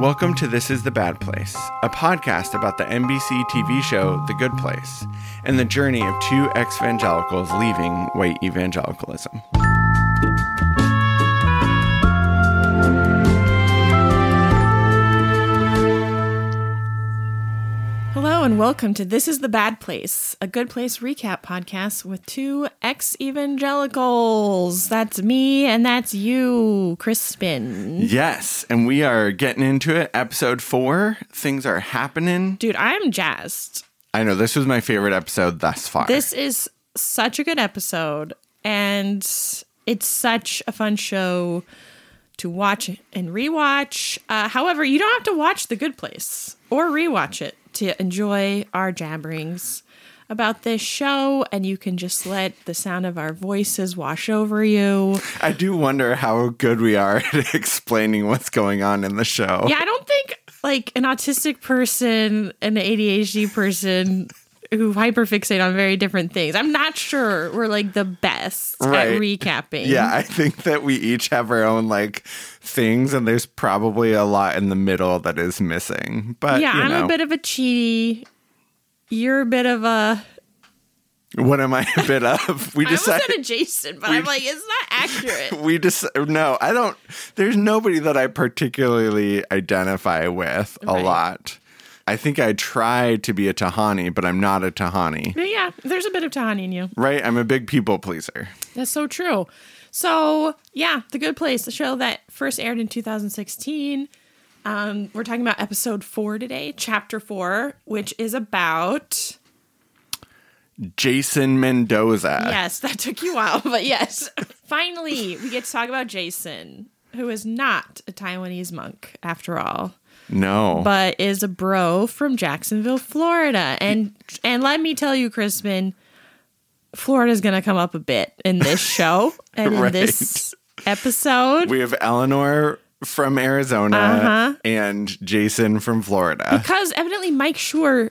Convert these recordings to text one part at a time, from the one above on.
Welcome to This is the Bad Place, a podcast about the NBC TV show The Good Place and the journey of two ex evangelicals leaving white evangelicalism. And welcome to This is the Bad Place, a good place recap podcast with two ex evangelicals. That's me and that's you, Krispin. Yes, and we are getting into it. Episode four, things are happening. Dude, I'm jazzed. I know this was my favorite episode thus far. This is such a good episode, and it's such a fun show to watch and rewatch. Uh, however, you don't have to watch The Good Place or rewatch it to enjoy our jabberings about this show, and you can just let the sound of our voices wash over you. I do wonder how good we are at explaining what's going on in the show. Yeah, I don't think like an autistic person an ADHD person who hyperfixate on very different things. I'm not sure we're like the best Right. at recapping. Yeah, I think that we each have our own like things, and there's probably a lot in the middle that is missing. But yeah, you I'm a bit of a Chidi. You're a bit of a. what am I a bit of? We I decided. said adjacent, but I'm like, it's not accurate. we just no, I don't. There's nobody that I particularly identify with a Right. lot. I think I try to be a Tahani, but I'm not a Tahani. Yeah, there's a bit of Tahani in you. Right? I'm a big people pleaser. That's so true. So yeah, The Good Place, the show that first aired in 2016. Um, we're talking about episode four today, chapter four, which is about Jason Mendoza. yes, that took you a while, but yes, finally we get to talk about Jason, who is not a Taiwanese monk after all. No. but is a bro from Jacksonville, Florida. And and let me tell you, Krispin, Florida's gonna come up a bit in this show and in this episode. we have Eleanor from Arizona Uh-huh. and Jason from Florida. because evidently Mike Schur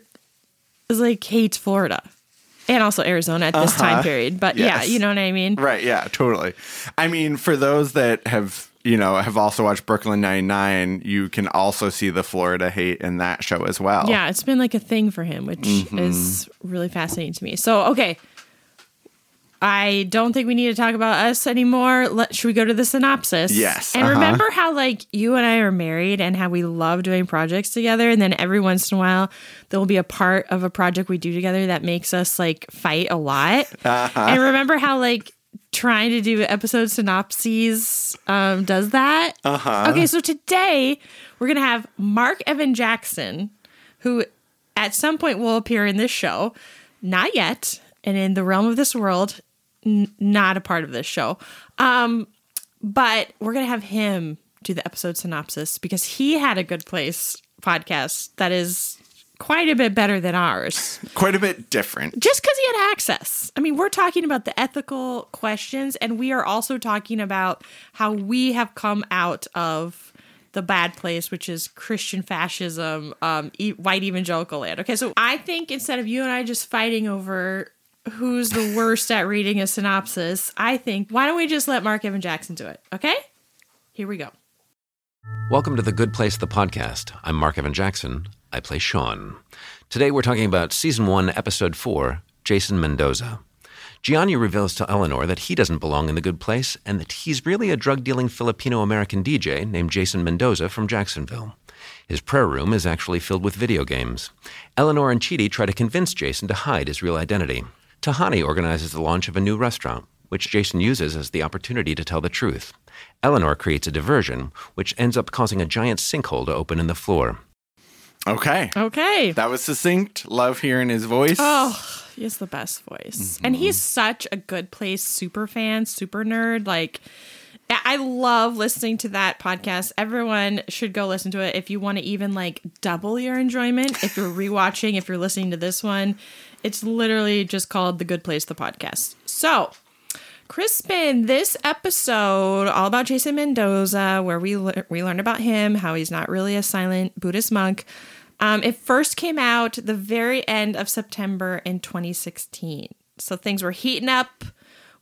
is like hates Florida. And also Arizona at this time period. But yeah, Uh-huh. You know what I mean? Right, yeah, totally. I mean, for those that have, you know, I have also watched Brooklyn Nine-Nine, you can also see the Florida hate in that show as well. Yeah, it's been like a thing for him, which Mm-hmm. is really fascinating to me. So, okay. I don't think we need to talk about us anymore. Let, should we go to the synopsis? Yes, And uh-huh. remember how, like, you and I are married and how we love doing projects together. And then every once in a while, there will be a part of a project we do together that makes us, like, fight a lot. Uh-huh. And remember how, like, trying to do episode synopses um, does that? Uh-huh. Okay, so today we're going to have Mark Evan Jackson, who at some point will appear in this show. Not yet. And in the realm of this world, n- not a part of this show. Um, but we're going to have him do the episode synopsis because he had a good place podcast that is quite a bit better than ours Quite a bit different. just because he had access. I mean, we're talking about the ethical questions, and we are also talking about how we have come out of the bad place, which is Christian fascism, um, e- white evangelical land. Okay, so I think instead of you and I just fighting over who's the worst at reading a synopsis, I think why don't we just let Mark Evan Jackson do it? Okay, here we go. Welcome to The Good Place, the podcast. I'm Mark Evan Jackson. I play Shawn. Today we're talking about Season 1, Episode 4 Jason Mendoza. Jianyu reveals to Eleanor that he doesn't belong in the good place and that he's really a drug dealing Filipino American DJ named Jason Mendoza from Jacksonville. His prayer room is actually filled with video games. Eleanor and Chidi try to convince Jason to hide his real identity. Tahani organizes the launch of a new restaurant, which Jason uses as the opportunity to tell the truth. Eleanor creates a diversion, which ends up causing a giant sinkhole to open in the floor. Okay. Okay. That was succinct. Love hearing his voice. Oh, he has the best voice. And mm-hmm. he's such a good place super fan, super nerd. Like, I love listening to that podcast. Everyone should go listen to it if you want to even like double your enjoyment. If you're rewatching, if you're listening to this one, it's literally just called The Good Place, the podcast. So, Krispin, this episode all about Jason Mendoza, where we le- we learned about him, how he's not really a silent Buddhist monk. Um, it first came out the very end of September in 2016. So things were heating up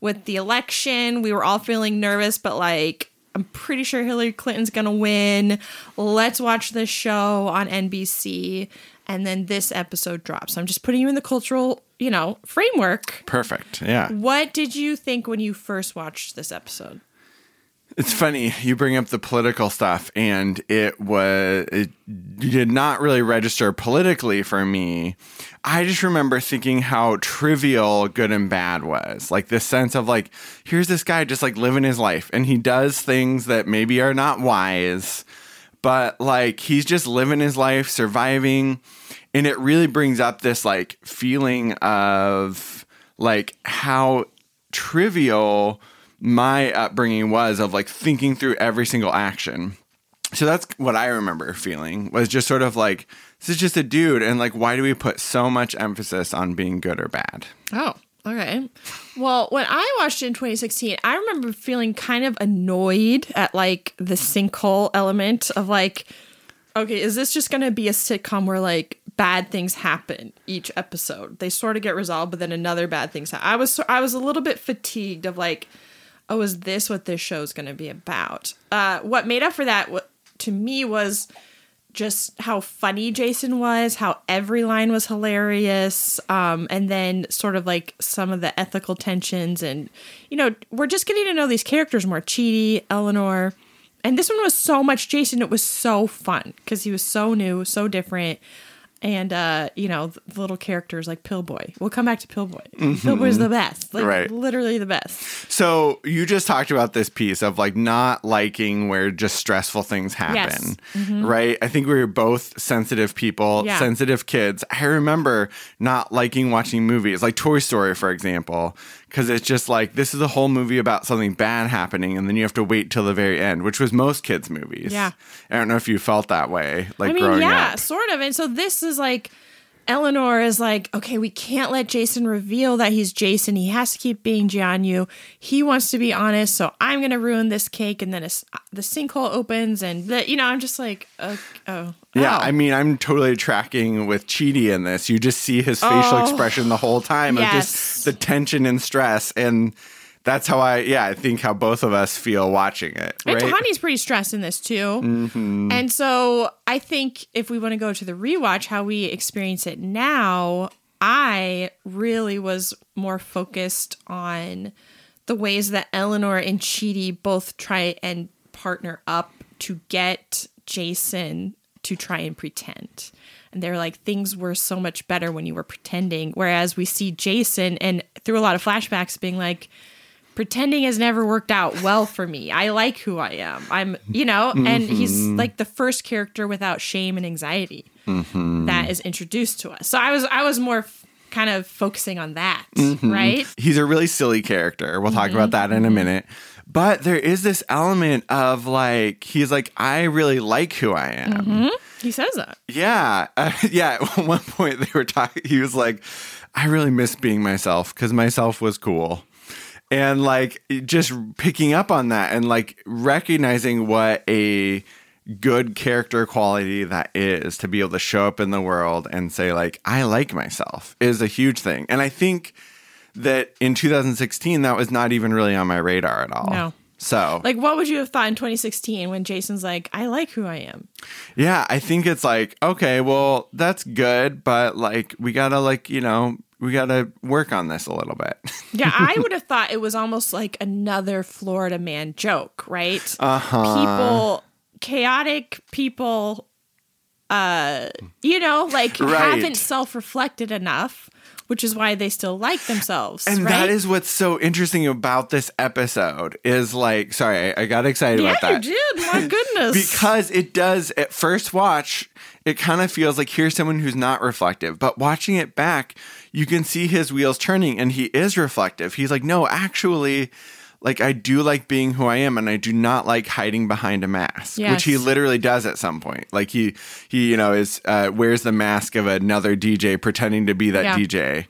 with the election. We were all feeling nervous, but like I'm pretty sure Hillary Clinton's going to win. Let's watch this show on NBC. And then this episode drops. So I'm just putting you in the cultural, you know, framework. Perfect. Yeah. What did you think when you first watched this episode? It's funny you bring up the political stuff, and it was it did not really register politically for me. I just remember thinking how trivial good and bad was. Like this sense of like, here's this guy just like living his life, and he does things that maybe are not wise, but like he's just living his life, surviving, and it really brings up this like feeling of like how trivial my upbringing was of like thinking through every single action. So that's what I remember feeling was just sort of like this is just a dude and like why do we put so much emphasis on being good or bad? Oh, okay. Well, when I watched it in 2016, I remember feeling kind of annoyed at like the sinkhole element of like okay, is this just going to be a sitcom where like bad things happen each episode? They sort of get resolved, but then another bad things. I was I was a little bit fatigued of like oh, is this what this show is going to be about? Uh, what made up for that to me was just how funny Jason was, how every line was hilarious, um, and then sort of like some of the ethical tensions. And, you know, we're just getting to know these characters more Chidi, Eleanor. And this one was so much Jason. It was so fun because he was so new, so different and uh, you know the little characters like Pillboi. We'll come back to Pillboi. Mm-hmm. Pillboi's the best, like right. literally the best. So you just talked about this piece of like not liking where just stressful things happen, yes. mm-hmm. right? I think we were both sensitive people, yeah. sensitive kids. I remember not liking watching movies like Toy Story, for example, because it's just like this is a whole movie about something bad happening, and then you have to wait till the very end, which was most kids' movies. Yeah, I don't know if you felt that way, like I mean, growing yeah, up. sort of. And so this is like Eleanor is like, okay, we can't let Jason reveal that he's Jason. He has to keep being Jianyu. He wants to be honest, so I'm gonna ruin this cake, and then uh, the sinkhole opens, and the, you know, I'm just like, oh, oh. Yeah, I oh. mean, I'm totally tracking with Chidi in this. You just see his facial oh, expression the whole time yes. of just the tension and stress, and that's how I, yeah, I think how both of us feel watching it. Right? And Tahani's pretty stressed in this too. Mm-hmm. And so I think if we want to go to the rewatch, how we experience it now, I really was more focused on the ways that Eleanor and Chidi both try and partner up to get Jason to try and pretend. And they're like, things were so much better when you were pretending. Whereas we see Jason and through a lot of flashbacks being like, pretending has never worked out well for me. I like who I am. I'm, you know, and mm-hmm. he's like the first character without shame and anxiety mm-hmm. that is introduced to us. So I was I was more f- kind of focusing on that, mm-hmm. right? He's a really silly character. We'll talk about that in a mm-hmm. minute. But there is this element of like he's like I really like who I am. Mm-hmm. He says that. Yeah. Uh, yeah, at one point they were talking he was like I really miss being myself cuz myself was cool and like just picking up on that and like recognizing what a good character quality that is to be able to show up in the world and say like I like myself is a huge thing. And I think that in 2016 that was not even really on my radar at all. No. So, like, what would you have thought in 2016 when Jason's like, I like who I am? Yeah, I think it's like, okay, well, that's good, but like, we gotta, like, you know, we got to work on this a little bit. yeah, I would have thought it was almost like another Florida man joke, right? Uh-huh. People, chaotic people, uh, you know, like right. haven't self reflected enough. Which is why they still like themselves. And right? that is what's so interesting about this episode is like, sorry, I, I got excited yeah, about that. you did. My goodness. because it does, at first watch, it kind of feels like here's someone who's not reflective. But watching it back, you can see his wheels turning and he is reflective. He's like, no, actually, like I do like being who I am and I do not like hiding behind a mask, yes. which he literally does at some point. Like he he you know is uh, wears the mask of another DJ pretending to be that yeah. DJ.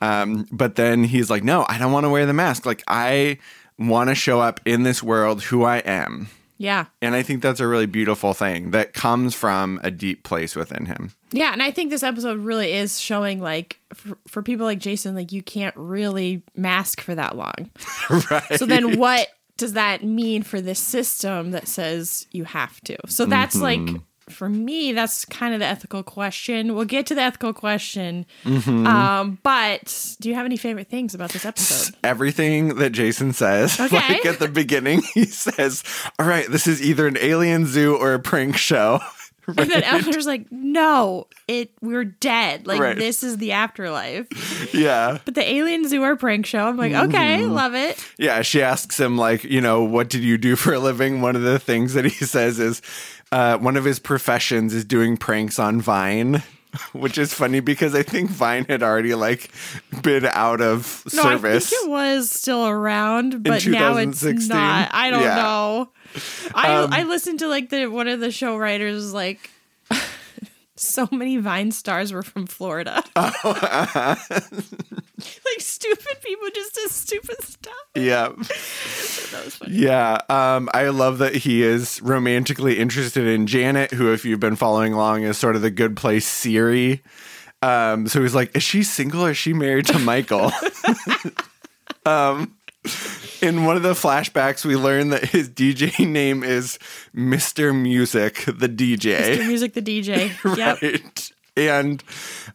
Um, but then he's like, no, I don't want to wear the mask. Like I want to show up in this world who I am. Yeah. And I think that's a really beautiful thing that comes from a deep place within him. Yeah. And I think this episode really is showing, like, for, for people like Jason, like, you can't really mask for that long. right. So then what does that mean for this system that says you have to? So that's like mm-hmm. For me, that's kind of the ethical question. We'll get to the ethical question. Um, but do you have any favorite things about this episode? Everything that Jason says, Okay. like at the beginning, he says, All right, this is either an alien zoo or a prank show. And then Eleanor's like, "No, it we're dead. Like Right. this is the afterlife." yeah. But the alien zoo or prank show, I'm like, okay, love it. Yeah, she asks him like, you know, what did you do for a living? One of the things that he says is uh, one of his professions is doing pranks on Vine, which is funny because I think Vine had already like been out of No, service. I think it was still around, but now it's 2016? not. I don't Yeah. know. I Um, I listened to like the one of the show writers like. So many Vine stars were from Florida. Oh, like stupid people just do stupid stuff. yeah. That was funny. Yeah, um, I love that he is romantically interested in Janet, who, if you've been following along, is sort of the good place Siri. Um, so he's like, is she single or is she married to Michael? um, in one of the flashbacks, we learn that his DJ name is Mr. Music, the DJ. Mr. Music the DJ. Yep. Right. And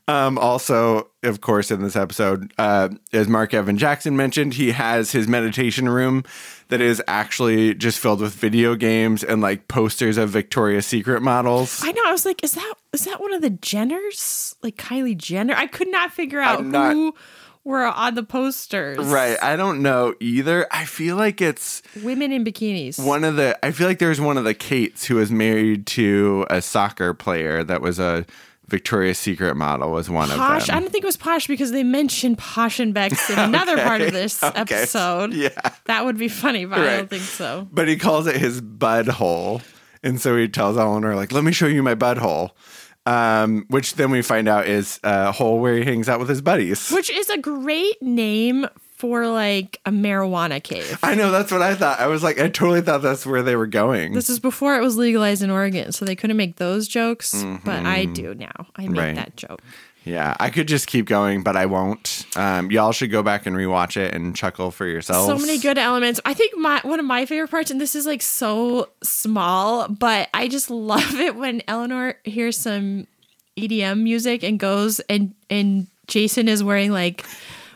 um, also, of course, in this episode, uh, as Mark Evan Jackson mentioned, he has his meditation room that is actually just filled with video games and like posters of Victoria's Secret models. I know. I was like, is that is that one of the Jenners? Like Kylie Jenner? I could not figure out not- who were on the posters. Right. I don't know either. I feel like it's Women in bikinis. one of the, I feel like there's one of the Kates who was married to a soccer player that was a Victoria's Secret model, was one Posh. of them. Posh. I don't think it was Posh because they mentioned Posh and Bex in another part of this Okay. episode. Yeah. That would be funny, but I don't think so. but he calls it his bud hole. And so he tells Eleanor, like, let me show you my bud hole. Um, which then we find out is a hole where he hangs out with his buddies. Which is a great name for like a marijuana cave. I know, that's what I thought. I was like, I totally thought that's where they were going. This is before it was legalized in Oregon, so they couldn't make those jokes, but I do now. I make Mm-hmm. Right. that joke. Yeah, I could just keep going, but I won't. Um, y'all should go back and rewatch it and chuckle for yourselves. So many good elements. I think my one of my favorite parts, and this is like so small, but I just love it when Eleanor hears some EDM music and goes and and Jason is wearing like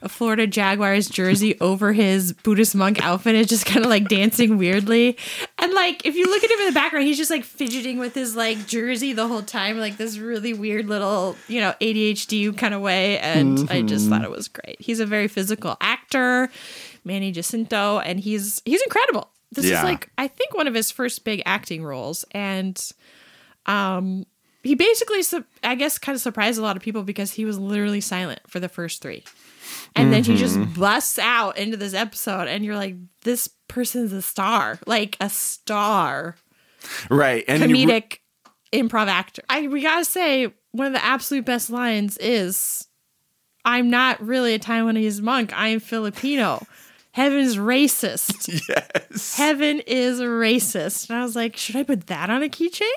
a Florida Jaguars jersey over his Buddhist monk outfit and just kind of like dancing weirdly. And like if you look at him in the background, he's just like fidgeting with his like jersey the whole time, like this really weird little, you know, ADHD kind of way. And I just thought it was great. He's a very physical actor, Manny Jacinto, and he's he's incredible. This Yeah. is like I think one of his first big acting roles. And um he basically i guess kind of surprised a lot of people because he was literally silent for the first three and then he just Mm-hmm. busts out into this episode and you're like this person's a star like a star right. And comedic improv actor i we gotta say one of the absolute best lines is i'm not really a taiwanese monk i'm filipino heaven's racist yes. heaven is racist and i was like should i put that on a keychain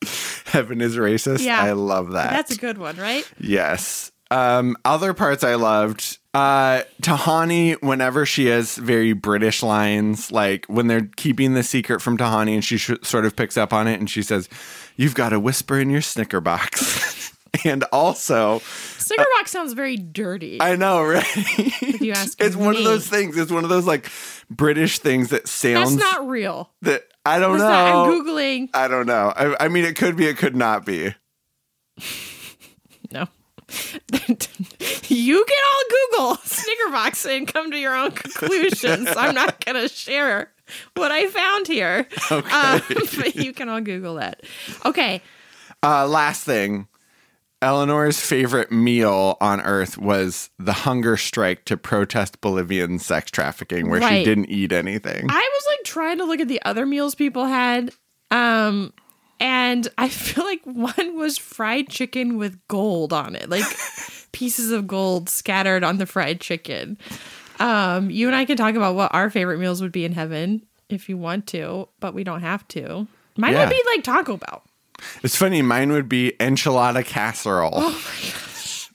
Heaven is racist. Yeah. I love that. that's a good one right Yes. Um, other parts I loved. Uh, Tahani, whenever she has very British lines, like when they're keeping the secret from Tahani, and she sh- sort of picks up on it, and she says, "You've got a whisper in your Snicker box." and also, snicker Snickerbox sounds very dirty. I know, right? you ask it's one of those things. It's one of those like British things that That's sounds not real. that I don't That's know. not, I'm googling. I don't know. I, I mean, it could be. It could not be. No. you can all Google Snickerbox and come to your own conclusions. I'm not gonna share what I found here. Okay. Um, but you can all Google that. Okay. Uh, last thing. Eleanor's favorite meal on earth was the hunger strike to protest Bolivian sex trafficking, where she didn't eat anything. I was like trying to look at the other meals people had. Um and I feel like one was fried chicken with gold on it. Like pieces of gold scattered on the fried chicken. Um you and I can talk about what our favorite meals would be in heaven if you want to, but we don't have to. Mine Yeah. would be like Taco Bell. It's funny. Mine would be enchilada casserole, Oh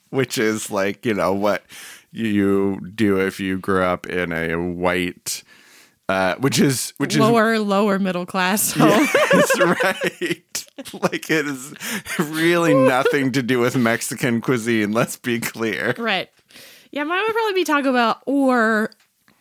which is like you know what you do if you grew up in a white uh, which is which is lower lower middle class home. That's right. like it is really nothing to do with Mexican cuisine. Let's be clear. right. Yeah, mine would probably be Taco Bell or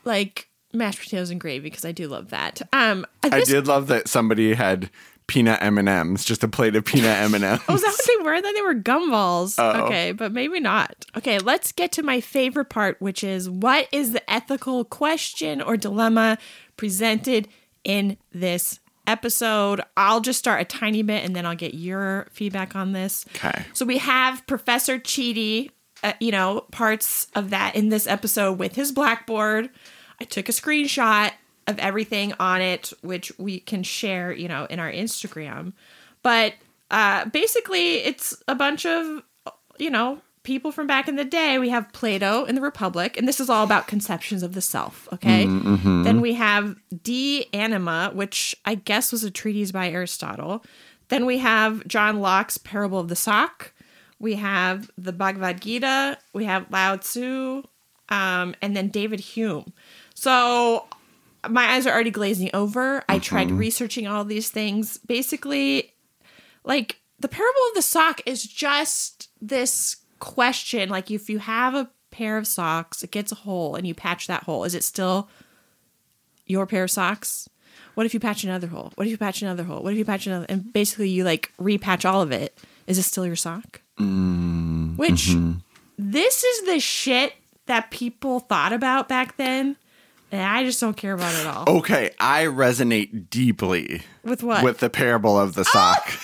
like mashed potatoes and gravy because I do love that. Um, I this- did love that somebody had peanut M and M's, just a plate of peanut M and M's. Oh, is that what they were? I thought they were gumballs. Uh-oh. Okay, but maybe not. Okay, let's get to my favorite part, which is what is the ethical question or dilemma presented in this episode? I'll just start a tiny bit and then I'll get your feedback on this. Okay. So we have Professor Chidi, uh, you know, parts of that in this episode with his blackboard. I took a screenshot of everything on it, which we can share, you know, in our Instagram. But uh, basically, it's a bunch of, you know, people from back in the day. We have Plato in the Republic, and this is all about conceptions of the self, okay? Then we have De Anima, which I guess was a treatise by Aristotle. Then we have John Locke's Parable of the Sock. We have the Bhagavad Gita. We have Lao Tzu, um, and then David Hume. So my eyes are already glazing over. I tried mm-hmm. researching all these things. Basically, like the parable of the sock is just this question like if you have a pair of socks, it gets a hole and you patch that hole, is it still your pair of socks? What if you patch another hole? What if you patch another hole? What if you patch another? And basically, you like repatch all of it. Is it still your sock? Mm-hmm. Which this is the shit that people thought about back then, and I just don't care about it all. Okay, I resonate deeply With what? with the parable of the sock.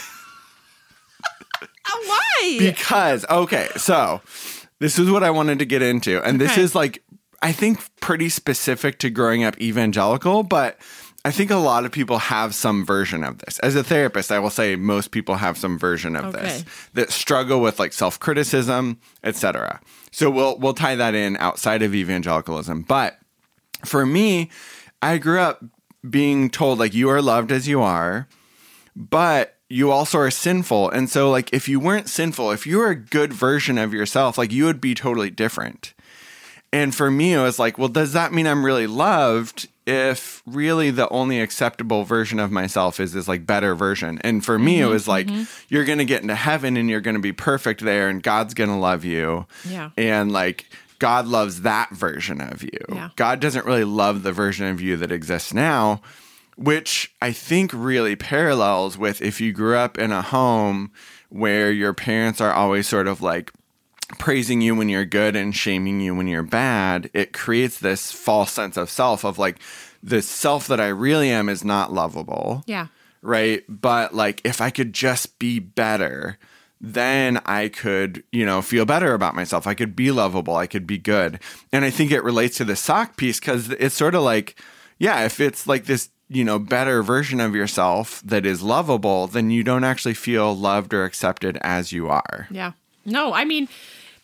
Uh, why? Because, okay, so this is what I wanted to get into. And this Okay. is like, I think, pretty specific to growing up evangelical, but I think a lot of people have some version of this. As a therapist, I will say most people have some version of this that struggle with like self-criticism, etc. So we'll we'll tie that in outside of evangelicalism. But for me, I grew up being told like you are loved as you are, but you also are sinful. And so like if you weren't sinful, if you were a good version of yourself, like you would be totally different. And for me, it was like, well, does that mean I'm really loved if really the only acceptable version of myself is this like better version? And for me, it mm-hmm, was like, mm-hmm. you're going to get into heaven and you're going to be perfect there and God's going to love you. Yeah. And like, God loves that version of you. Yeah. God doesn't really love the version of you that exists now, which I think really parallels with if you grew up in a home where your parents are always sort of like praising you when you're good and shaming you when you're bad, it creates this false sense of self of like the self that I really am is not lovable. yeah. Right. But like if I could just be better, then I could, you know, feel better about myself. I could be lovable. I could be good. And I think it relates to the sock piece because it's sort of like, yeah, if it's like this, you know, better version of yourself that is lovable, then you don't actually feel loved or accepted as you are. Yeah. No, I mean,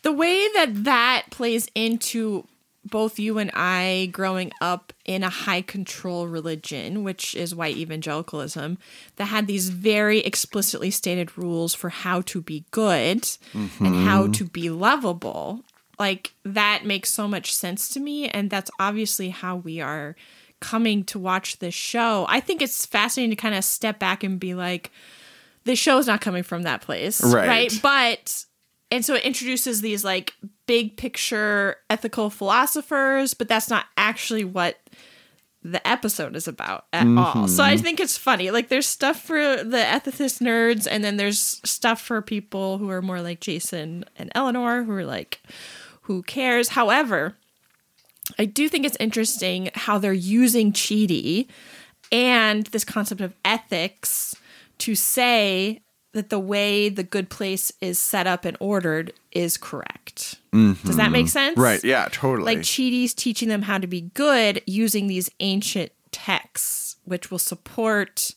the way that that plays into both you and I growing up in a high control religion, which is white evangelicalism, that had these very explicitly stated rules for how to be good and how mm-hmm. to be lovable. Like that makes so much sense to me. And that's obviously how we are coming to watch this show. I think it's fascinating to kind of step back and be like, the show's not coming from that place. Right. But and so it introduces these like big picture ethical philosophers, but that's not actually what the episode is about at all. So I mm-hmm. think it's funny. Like there's stuff for the ethicist nerds and then there's stuff for people who are more like Jason and Eleanor who are like who cares? However, I do think it's interesting how they're using Chidi and this concept of ethics to say that the way the good place is set up and ordered is correct. Does that make mm-hmm. sense? Right. Yeah, totally. Like Chidi's teaching them how to be good using these ancient texts, which will support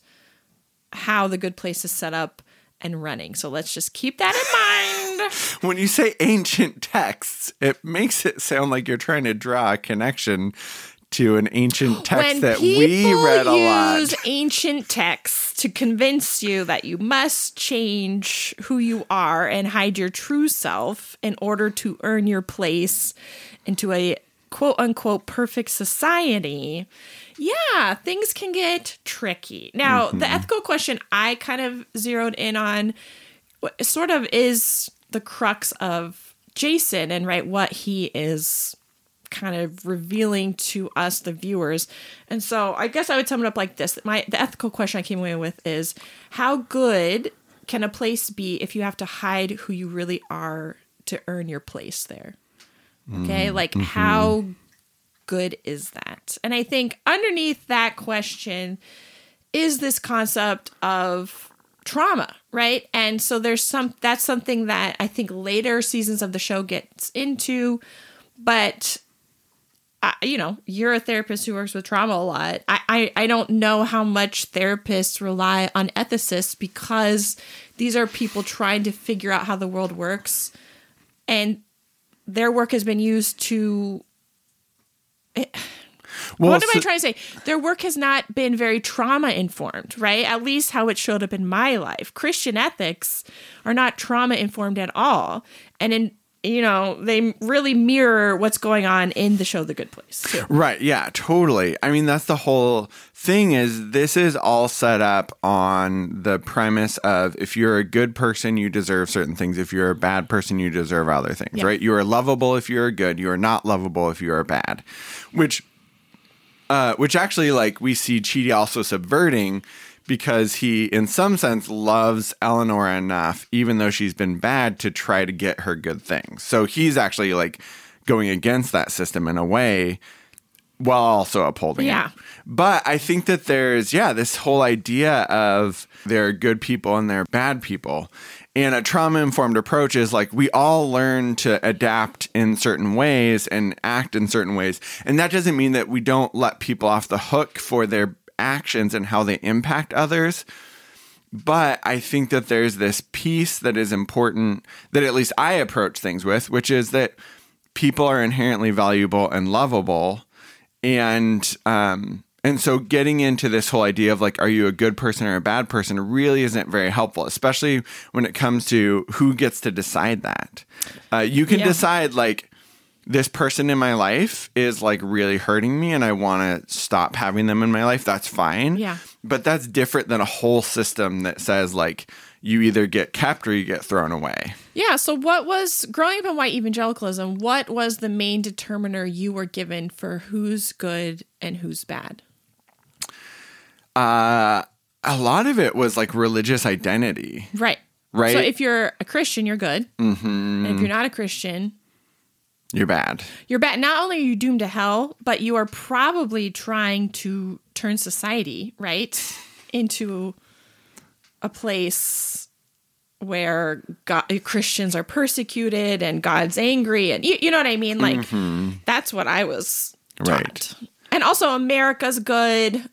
how the good place is set up and running. So let's just keep that in mind. when you say ancient texts, it makes it sound like you're trying to draw a connection to an ancient text when that we read a lot. Use ancient texts to convince you that you must change who you are and hide your true self in order to earn your place into a quote unquote perfect society, yeah, things can get tricky. Now, the mm-hmm. ethical question I kind of zeroed in on what sort of is the crux of Jason and right what he is kind of revealing to us the viewers. And so I guess I would sum it up like this. My the ethical question I came away with is how good can a place be if you have to hide who you really are to earn your place there? Okay? Mm, like mm-hmm. how good is that? And I think underneath that question is this concept of trauma, right? And so there's some that's something that I think later seasons of the show gets into, but I, you know, you're a therapist who works with trauma a lot. I, I, I don't know how much therapists rely on ethicists because these are people trying to figure out how the world works. And their work has been used to. Eh, well, what am I trying to say? Their work has not been very trauma informed, right? At least how it showed up in my life. Christian ethics are not trauma informed at all. And in you know, they really mirror what's going on in the show The Good Place. too. Right. Yeah, totally. I mean, that's the whole thing is this is all set up on the premise of if you're a good person, you deserve certain things. If you're a bad person, you deserve other things, Yeah. right? You are lovable if you're good. You are not lovable if you are bad, which, uh, which actually like we see Chidi also subverting because he, in some sense, loves Eleanor enough, even though she's been bad, to try to get her good things. So he's actually like going against that system in a way while also upholding Yeah. it. But I think that there's, yeah, this whole idea of there are good people and there are bad people. And a trauma informed approach is like we all learn to adapt in certain ways and act in certain ways. And that doesn't mean that we don't let people off the hook for their actions and how they impact others. But I think that there's this piece that is important that at least I approach things with, which is that people are inherently valuable and lovable. And um and so getting into this whole idea of like, are you a good person or a bad person really isn't very helpful, especially when it comes to who gets to decide that. Uh, you can Yeah. decide like this person in my life is like really hurting me and I want to stop having them in my life. That's fine. Yeah. But that's different than a whole system that says like you either get kept or you get thrown away. Yeah. So, what was growing up in white evangelicalism? What was the main determiner you were given for who's good and who's bad? Uh, a lot of it was like religious identity. Right. Right. So, if you're a Christian, you're good. Mm-hmm. And if you're not a Christian, You're bad. you're bad. Not only are you doomed to hell, but you are probably trying to turn society right into a place where God, Christians are persecuted and God's angry, and you, you know what I mean. Like mm-hmm. that's what I was taught. Right. And also, America's good.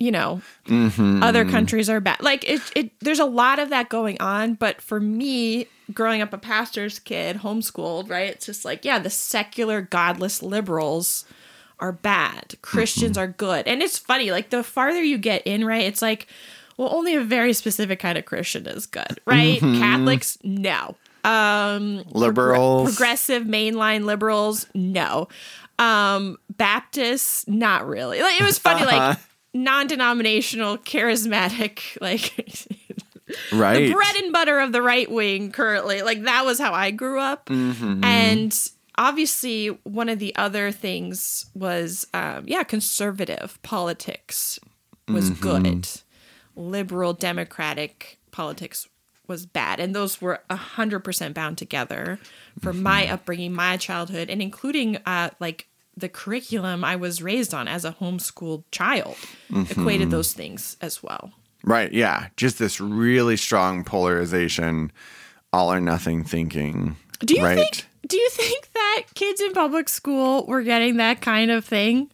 You know, mm-hmm. other countries are bad. Like it, it. There's a lot of that going on. But for me, growing up a pastor's kid, homeschooled, right? It's just like, yeah, the secular, godless liberals are bad. Christians are good. And it's funny, like the farther you get in, right? It's like, well, only a very specific kind of Christian is good, right? Catholics, no. Um Liberals. progressive mainline liberals, no. Um Baptists, not really. Like it was funny, like non-denominational, charismatic, like right. the bread and butter of the right wing currently. Like that was how I grew up. Mm-hmm. And obviously, one of the other things was, um, yeah, conservative politics was Mm-hmm. good. Liberal democratic politics was bad. And those were 100% bound together for my Mm-hmm. upbringing, my childhood, and including uh, like the curriculum I was raised on as a homeschooled child Mm-hmm. equated those things as well. Right. Yeah. Just this really strong polarization, all or nothing thinking. Do you right? think do you think that kids in public school were getting that kind of thing?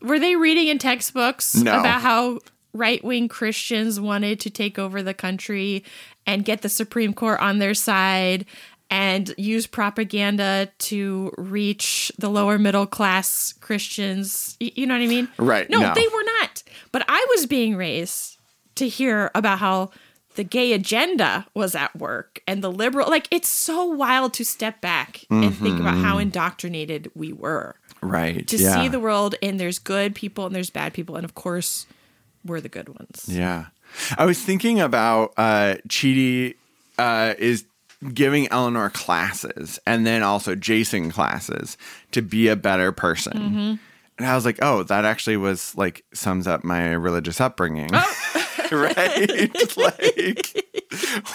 Were they reading in textbooks No. about how right-wing Christians wanted to take over the country and get the Supreme Court on their side and use propaganda to reach the lower middle class Christians? You know what I mean? Right, No, no. they were not. But I was being raised to hear about how the gay agenda was at work and the liberal like it's so wild to step back and think about how indoctrinated we were Right. to yeah. see the world and there's good people and there's bad people and of course we're the good ones Yeah. I was thinking about uh Chidi uh is giving Eleanor classes and then also Jason classes to be a better person. Mm-hmm. And I was like, oh, that actually was like sums up my religious upbringing. Oh. right? like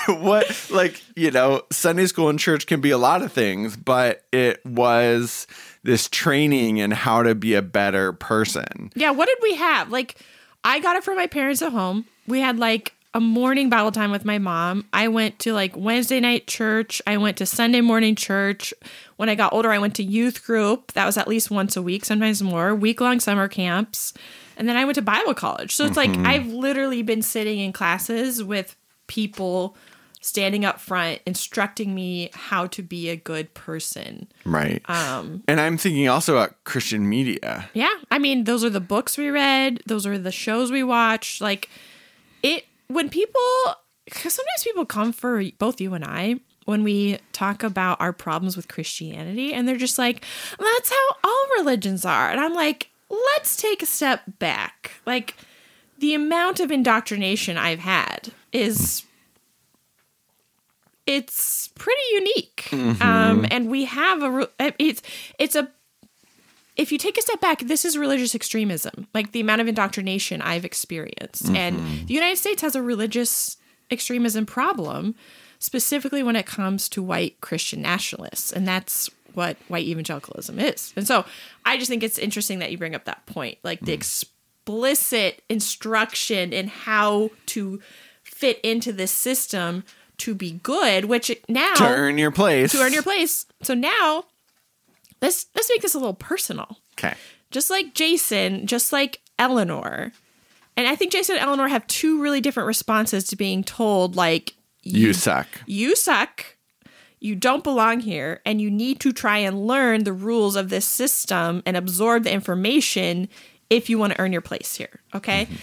what like, you know, Sunday school and church can be a lot of things, but it was this training in how to be a better person. Yeah, what did we have? Like, I got it from my parents at home. We had like a morning Bible time with my mom. I went to like Wednesday night church. I went to Sunday morning church. When I got older, I went to youth group. That was at least once a week, sometimes more, week long summer camps. And then I went to Bible college. So it's like I've literally been sitting in classes with people standing up front instructing me how to be a good person. Right. Um, and I'm thinking also about Christian media. Yeah. I mean, those are the books we read, those are the shows we watched. Like, it, when people, because sometimes people come for both you and I when we talk about our problems with Christianity, and they're just like, that's how all religions are. And I'm like, let's take a step back. Like, the amount of indoctrination I've had is it's pretty unique um and we have a it's it's a if you take a step back this is religious extremism like the amount of indoctrination i've experienced. And mm-hmm. the united states has a religious extremism problem specifically when it comes to white christian nationalists. And that's what white evangelicalism is. And so i just think it's interesting that you bring up that point like the mm. explicit instruction in how to fit into this system to be good which now To earn your place. to earn your place. So now let's let's make this a little personal. Okay. Just like Jason, just like Eleanor. And I think Jason and Eleanor have two really different responses to being told like You suck. you suck. You don't belong here and you need to try and learn the rules of this system and absorb the information if you want to earn your place here, okay? Mm-hmm.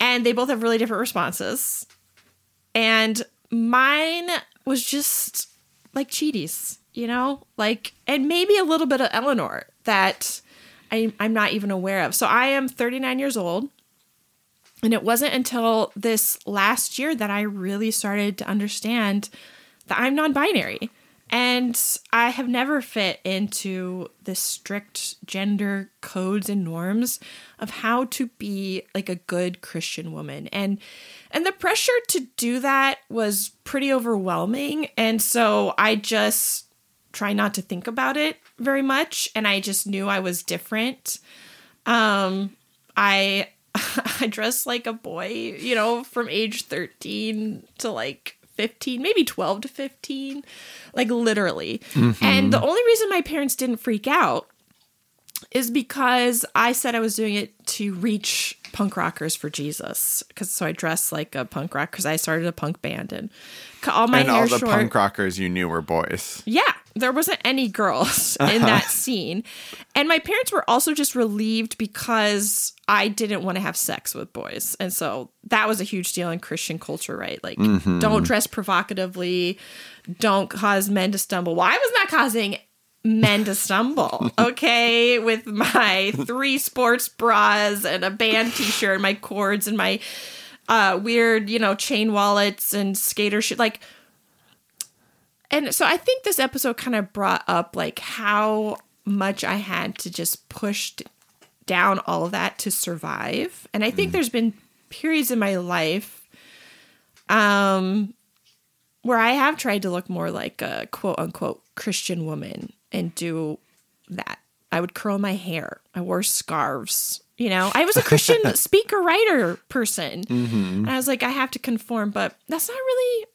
And they both have really different responses. And mine was just like Cheaties, you know? Like and maybe a little bit of Eleanor that I, I'm not even aware of. So I am 39 years old. And it wasn't until this last year that I really started to understand that I'm non binary. And I have never fit into the strict gender codes and norms of how to be like a good Christian woman. And and the pressure to do that was pretty overwhelming. And so I just try not to think about it very much. And I just knew I was different. Um, I I dressed like a boy, you know, from age 13 to like 15, maybe 12 to 15, like literally. And the only reason my parents didn't freak out is because I said I was doing it to reach punk rockers for Jesus. Cause so I dressed like a punk rock because I started a punk band and cut all my and all the short. punk rockers you knew were boys. Yeah, there wasn't any girls in that uh-huh. scene. And my parents were also just relieved because I didn't want to have sex with boys. And so that was a huge deal in Christian culture, right? Like, mm-hmm. don't dress provocatively, don't cause men to stumble. Well, I was not causing men to stumble, okay? With my three sports bras and a band t shirt, and my cords and my uh, weird, you know, chain wallets and skater shit. Like, and so I think this episode kind of brought up like how much I had to just push down all of that to survive. And I think there's been periods in my life um where I have tried to look more like a quote unquote Christian woman and do that. I would curl my hair. I wore scarves. You know, I was a Christian speaker writer person. Mm-hmm. And I was like, I have to conform, but that's not really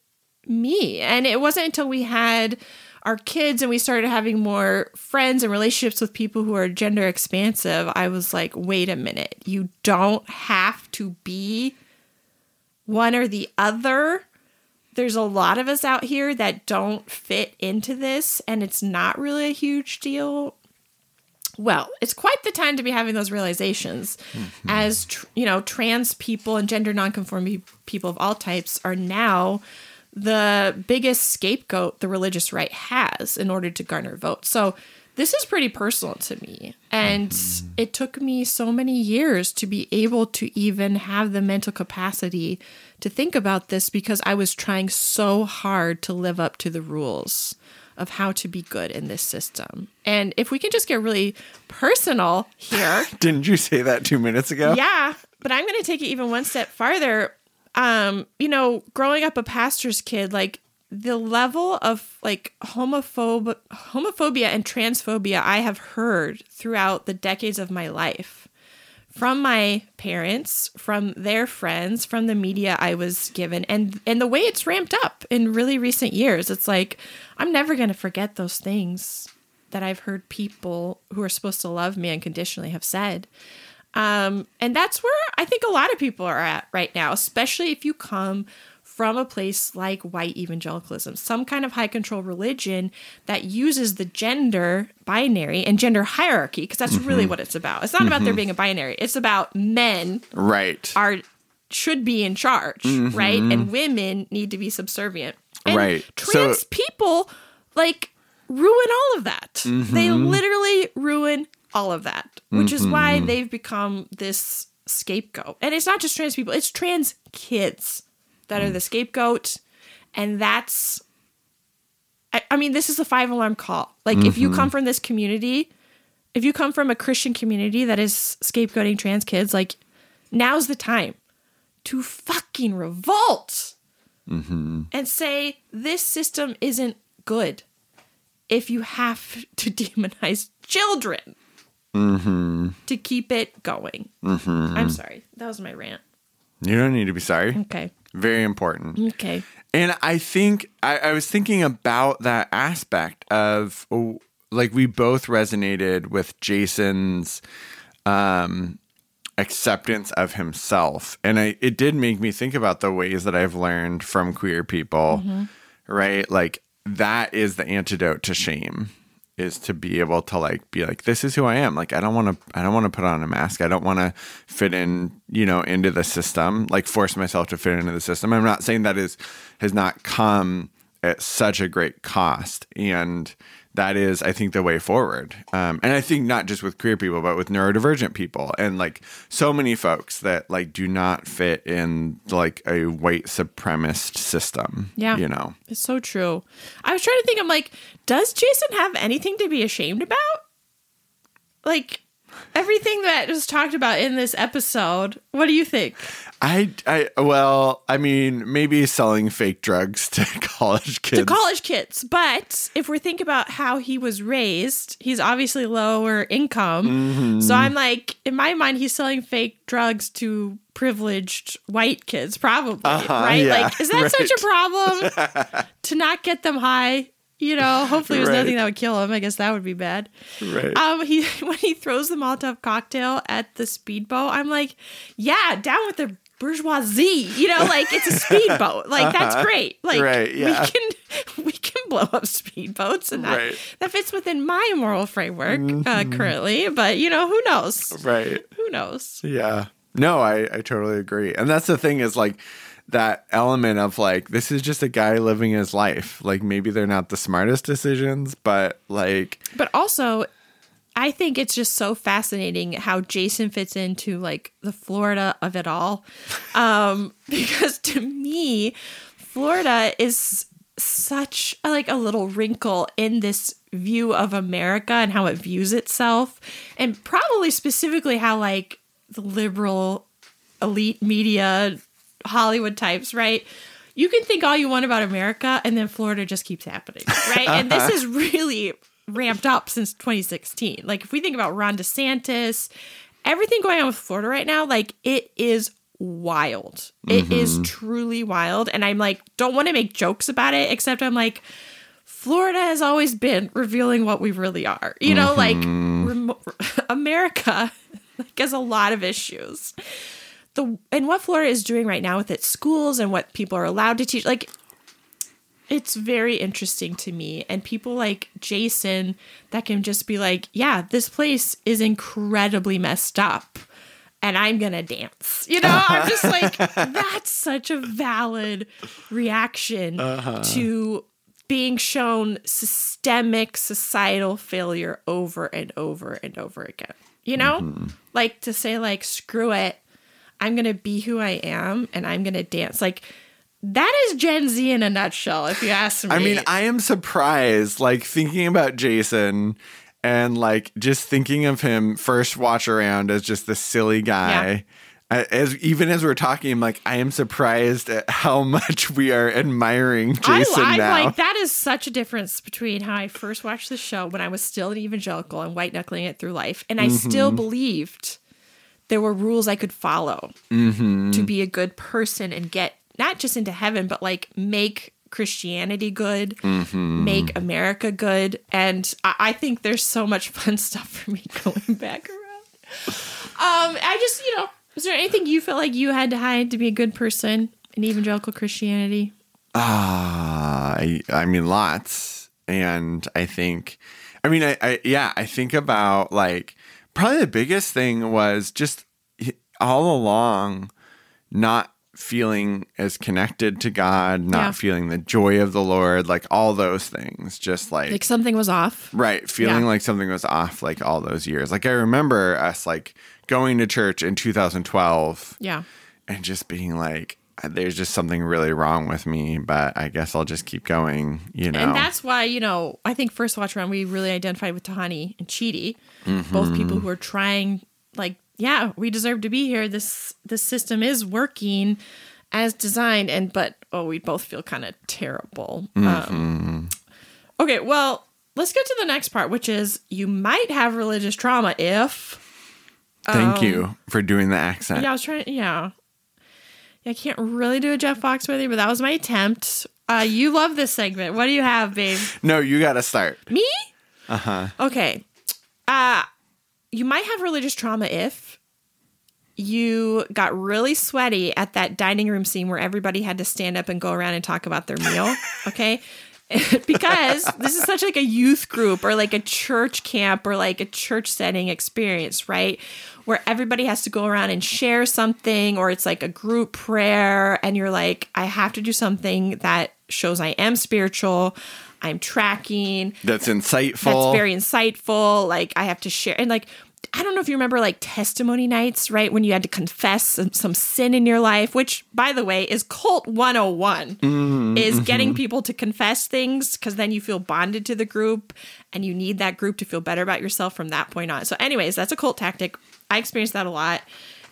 me. And it wasn't until we had our kids and we started having more friends and relationships with people who are gender expansive, I was like, wait a minute. You don't have to be one or the other. There's a lot of us out here that don't fit into this, and it's not really a huge deal. well, it's quite the time to be having those realizations mm-hmm. as, tr- you know, trans people and gender nonconforming people of all types are now the biggest scapegoat the religious right has in order to garner votes. So this is pretty personal to me. And it took me so many years to be able to even have the mental capacity to think about this because I was trying so hard to live up to the rules of how to be good in this system. And if we can just get really personal here, Didn't you say that two minutes ago? yeah, but I'm going to take it even one step farther. Um, you know, growing up a pastor's kid, like the level of like homophobe homophobia and transphobia I have heard throughout the decades of my life from my parents, from their friends, from the media I was given and and the way it's ramped up in really recent years. It's like I'm never going to forget those things that I've heard people who are supposed to love me unconditionally have said. Um, and that's where I think a lot of people are at right now, especially if you come from a place like white evangelicalism, some kind of high control religion that uses the gender binary and gender hierarchy, because that's really mm-hmm. what it's about. It's not about there mm-hmm. being a binary, it's about men Right. are should be in charge, mm-hmm. right? And women need to be subservient. And Right. Trans So- people like ruin all of that. They literally ruin all of that, which is why they've become this scapegoat. And it's not just trans people, it's trans kids that are the scapegoat. And that's I, I mean, this is a five alarm call. Like if you mm-hmm. come from this community, if you come from a Christian community that is scapegoating trans kids, like now's the time to fucking revolt mm-hmm. and say this system isn't good if you have to demonize children mm-hmm. to keep it going. I'm sorry. That was my rant. You don't need to be sorry. Okay. Very important. Okay. And I think I, I was thinking about that aspect of oh, like we both resonated with Jason's um, acceptance of himself, and I, it did make me think about the ways that I've learned from queer people, right? Like that is the antidote to shame is to be able to like be like this is who I am. Like I don't want to I don't want to put on a mask. I don't want to fit in you know into the system like force myself to fit into the system. I'm not saying that is has not come at such a great cost. And that is I think the way forward um, and I think not just with queer people but with neurodivergent people and like so many folks that like do not fit in like a white supremacist system Yeah. you know It's so true. I was trying to think, I'm like, does Jason have anything to be ashamed about? Like, everything that was talked about in this episode, what do you think? I, I, well, I mean, maybe selling fake drugs to college kids. To college kids. But if we think about how he was raised, he's obviously lower income. Mm-hmm. So I'm like, in my mind, he's selling fake drugs to privileged white kids, probably. right? Uh-huh, yeah, like, is that such a problem to not get them high? You know, hopefully it was Right. nothing that would kill him. I guess that would be bad. Right. Um, he when he throws the Molotov cocktail at the speedboat, I'm like, yeah, down with the bourgeoisie. You know, like it's a speedboat. Like that's great. Like Right, yeah. we can we can blow up speedboats, and that Right. that fits within my moral framework uh, Mm-hmm. currently. But you know, who knows? right. Who knows? Yeah. No, I, I totally agree. And that's the thing is like that element of like, this is just a guy living his life. Like maybe they're not the smartest decisions, but like, But also, I think it's just so fascinating how Jason fits into like the Florida of it all. Um, because to me, Florida is such a, like a little wrinkle in this view of America and how it views itself, and probably specifically how like the liberal elite media Hollywood types, right? You can think all you want about America, and then Florida just keeps happening, right? and this uh-huh. is really ramped up since 2016. Like, if we think about Ron DeSantis, everything going on with Florida right now, like, it is wild. It is mm-hmm. truly wild. And I'm like, don't want to make jokes about it, except I'm like, Florida has always been revealing what we really are. You know, like mm-hmm. remo- America like, has a lot of issues. The and what Florida is doing right now with its schools and what people are allowed to teach, like it's very interesting to me and people like Jason that can just be like, yeah, this place is incredibly messed up and I'm going to dance. You know, I'm uh-huh. just like that's such a valid reaction uh-huh. to being shown systemic societal failure over and over and over again. You know? Mm-hmm. Like to say like screw it. I'm going to be who I am and I'm going to dance. Like that is Gen Z in a nutshell, if you ask me. I mean, I am surprised, like thinking about Jason and like just thinking of him first watch around as just the silly guy. Uh, As even as we're talking, I'm like, I am surprised at how much we are admiring Jason I, I'm now. like, that is such a difference between how I first watched the show when I was still an evangelical and white knuckling it through life. And I still Mm-hmm. believed there were rules I could follow Mm-hmm. to be a good person and get not just into heaven, but like make Christianity good, Mm-hmm. make America good. And I, I think there's so much fun stuff for me going back around. Um, I just, you know, is there anything you felt like you had to hide to be a good person in evangelical Christianity? Ah, I, I mean, lots. And I think, I mean, I, I, yeah, I think about like probably the biggest thing was just all along not feeling as connected to God, not Yeah. feeling the joy of the Lord, like all those things, just like, Like something was off. right, feeling Yeah. like something was off like all those years. Like I remember us like going to church in 2012 Yeah. and just being like, there's just something really wrong with me, but I guess I'll just keep going, you know. And that's why, you know, I think first watch around we really identified with Tahani and Chidi, Mm-hmm. both people who are trying like, yeah, we deserve to be here. This this system is working as designed and but oh, we both feel kind of terrible. Mm-hmm. Um, okay, well, let's get to the next part, which is you might have religious trauma if Thank you for doing the accent. um, Yeah, I was trying. Yeah, yeah. I can't really do a Jeff Foxworthy, but that was my attempt. Uh, you love this segment. What do you have, babe? No, you got to start. Me? Uh huh. Okay. Uh, you might have religious trauma if you got really sweaty at that dining room scene where everybody had to stand up and go around and talk about their meal. Okay. because this is such like a youth group or like a church camp or like a church setting experience, right? Where everybody has to go around and share something or it's like a group prayer and you're like, I have to do something that shows I am spiritual. I'm tracking. That's insightful. That's very insightful. Like I have to share and like I don't know if you remember like testimony nights, right? When you had to confess some, some sin in your life, which by the way is cult 101 mm-hmm, is mm-hmm. getting people to confess things because then you feel bonded to the group and you need that group to feel better about yourself from that point on. So, anyways, that's a cult tactic. I experienced that a lot.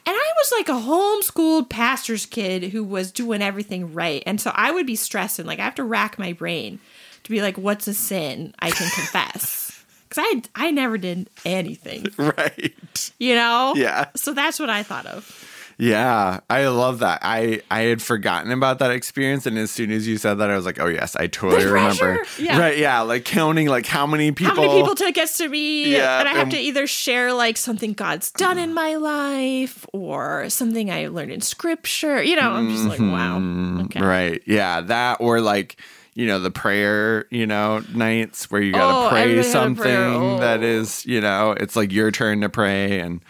And I was like a homeschooled pastor's kid who was doing everything right. And so I would be stressing, like I have to rack my brain to be like, what's a sin I can confess? Because I I never did anything, right. you know. Yeah. So that's what I thought of. Yeah, I love that. I I had forgotten about that experience, and as soon as you said that, I was like, "Oh yes, I totally remember." Yeah. Right? Yeah, like counting like how many people. How many people it gets to me? Yeah, and I have and- to either share like something God's done in my life or something I learned in scripture. You know, I'm just like, wow. Okay. Mm-hmm. Right? Yeah, that or like you know the prayer you know nights where you gotta Oh, pray everybody had a something prayer. that Oh. is you know it's like your turn to pray and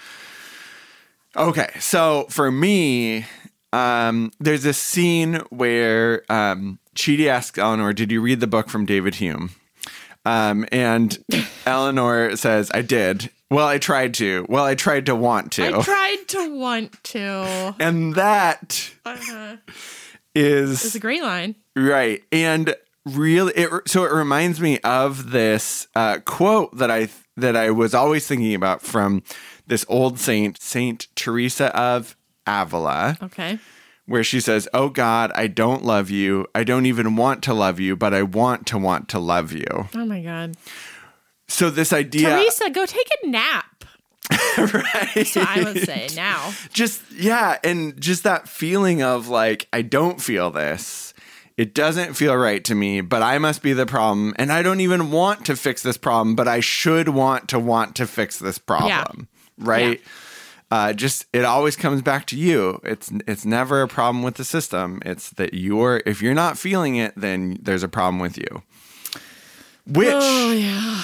okay so for me um there's a scene where um Chidi asks Eleanor did you read the book from David Hume um and Eleanor says I did well I tried to well I tried to want to I tried to want to. and that Uh-huh. is It's a great line. Right. And really it so it reminds me of this uh, quote that I that I was always thinking about from this old saint Saint Teresa of Avila Okay. where she says, "Oh God, I don't love you. I don't even want to love you, but I want to want to love you." Oh my God. So this idea Teresa, go take a nap. right? So I would say now. just yeah and just that feeling of like i don't feel this it doesn't feel right to me but i must be the problem and i don't even want to fix this problem but i should want to want to fix this problem right uh, just it always comes back to you. It's it's never a problem with the system. It's that you're if you're not feeling it, then there's a problem with you. Which Oh yeah.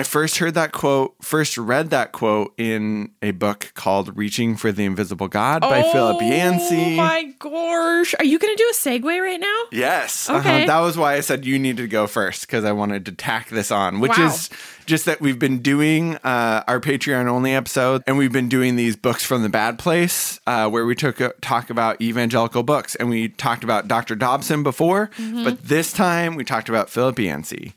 I first heard that quote, first read that quote in a book called Reaching for the Invisible God by Philip Yancey. Oh my gosh. Are you going to do a segue right now? Yes. uh-huh. Okay. That was why I said you needed to go first because I wanted to tack this on, which Wow. is just that we've been doing uh, our Patreon only episode and we've been doing these books from the bad place uh, where we took a, talk about evangelical books and we talked about Dr. Dobson before, Mm-hmm. but this time we talked about Philip Yancey.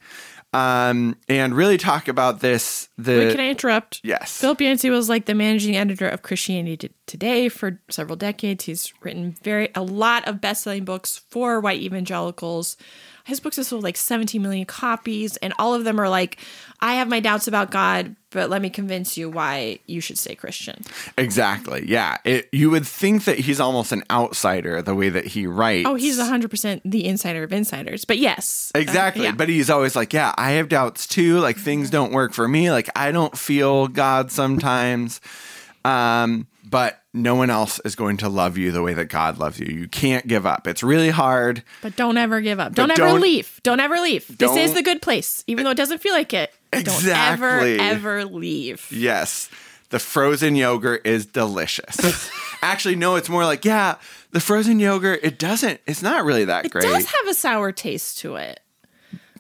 Um, and really talk about this. The Wait, can I interrupt? yes, Philip Yancey was like the managing editor of Christianity Today for several decades. He's written very a lot of best-selling books for white evangelicals. His books have sold like 17 million copies, and all of them are like, I have my doubts about God, but let me convince you why you should stay Christian. exactly. Yeah, it, you would think that he's almost an outsider the way that he writes. Oh, he's 100% the insider of insiders. But yes. uh, Exactly. yeah. But he's always like, yeah, I have doubts too. Like things don't work for me. Like I don't feel God sometimes. Um, but no one else is going to love you the way that God loves you. You can't give up. It's really hard. But don't ever give up. Don't ever don't- leave. Don't ever leave. This is the good place, even though it doesn't feel like it. Exactly. Don't ever, ever leave. Yes. The frozen yogurt is delicious. Actually, no, it's more like, yeah, the frozen yogurt, it doesn't, it's not really that It great. It does have a sour taste to it.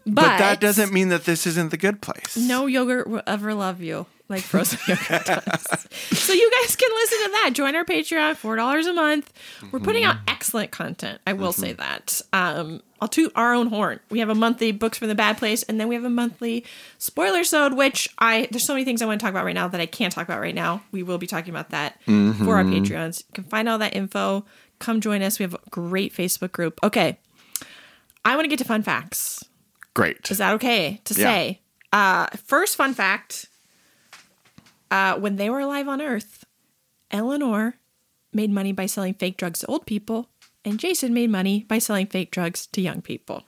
But, but that doesn't mean that this isn't the good place. No yogurt will ever love you like frozen yogurt does. So you guys can listen to that. Join our Patreon, four dollars a month. We're putting out excellent content. I will say that. Um, I'll toot our own horn. We have a monthly books from the bad place, and then we have a monthly spoiler sode, which I there's so many things I want to talk about right now that I can't talk about right now. We will be talking about that for our Patreons. You can find all that info. Come join us. We have a great Facebook group. Okay. I want to get to fun facts. Great. Is that okay to Yeah. say? Uh, first fun fact: uh, when they were alive on Earth, Eleanor made money by selling fake drugs to old people, and Jason made money by selling fake drugs to young people.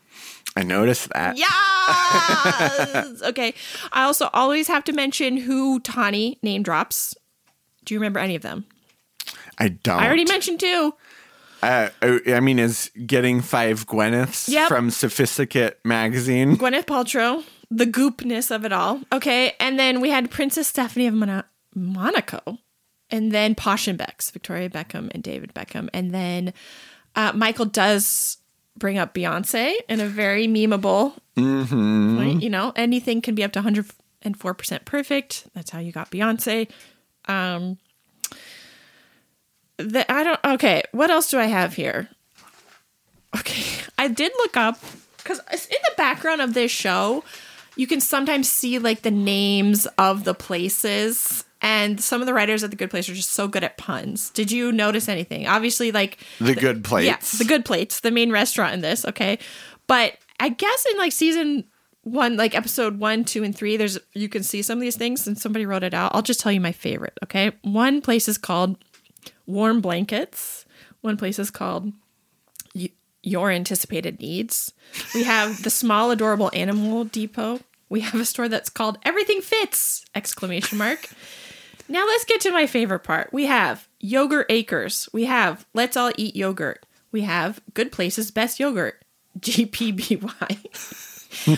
I noticed that. Yes. okay. I also always have to mention who Tahani name drops. Do you remember any of them? I don't. I already mentioned two. Uh, I mean, is getting five Gwyneths Yep. from Sophisticate magazine. Gwyneth Paltrow, the goopness of it all. Okay, and then we had Princess Stephanie of Mono- Monaco, and then Posh and Becks, Victoria Beckham and David Beckham, and then uh, Michael does bring up Beyonce in a very memeable point. You know, anything can be up to 104 percent perfect. That's how you got Beyonce. Um, the, I don't. Okay, what else do I have here? Okay, I did look up because in the background of this show, you can sometimes see like the names of the places, and some of the writers at the Good Place are just so good at puns. Did you notice anything? Obviously, like The good plates. yeah, the Good Plates, the main restaurant in this. Okay, but I guess in like season one, like episode one, two, and three, there's you can see some of these things, and somebody wrote it out. I'll just tell you my favorite. Okay, one place is called Warm Blankets. One place is called Your Anticipated Needs. We have the Small Adorable Animal Depot. We have a store that's called Everything Fits! Exclamation mark. Now let's get to my favorite part. We have Yogurt Acres. We have Let's All Eat Yogurt. We have Good Places Best Yogurt. GPBY.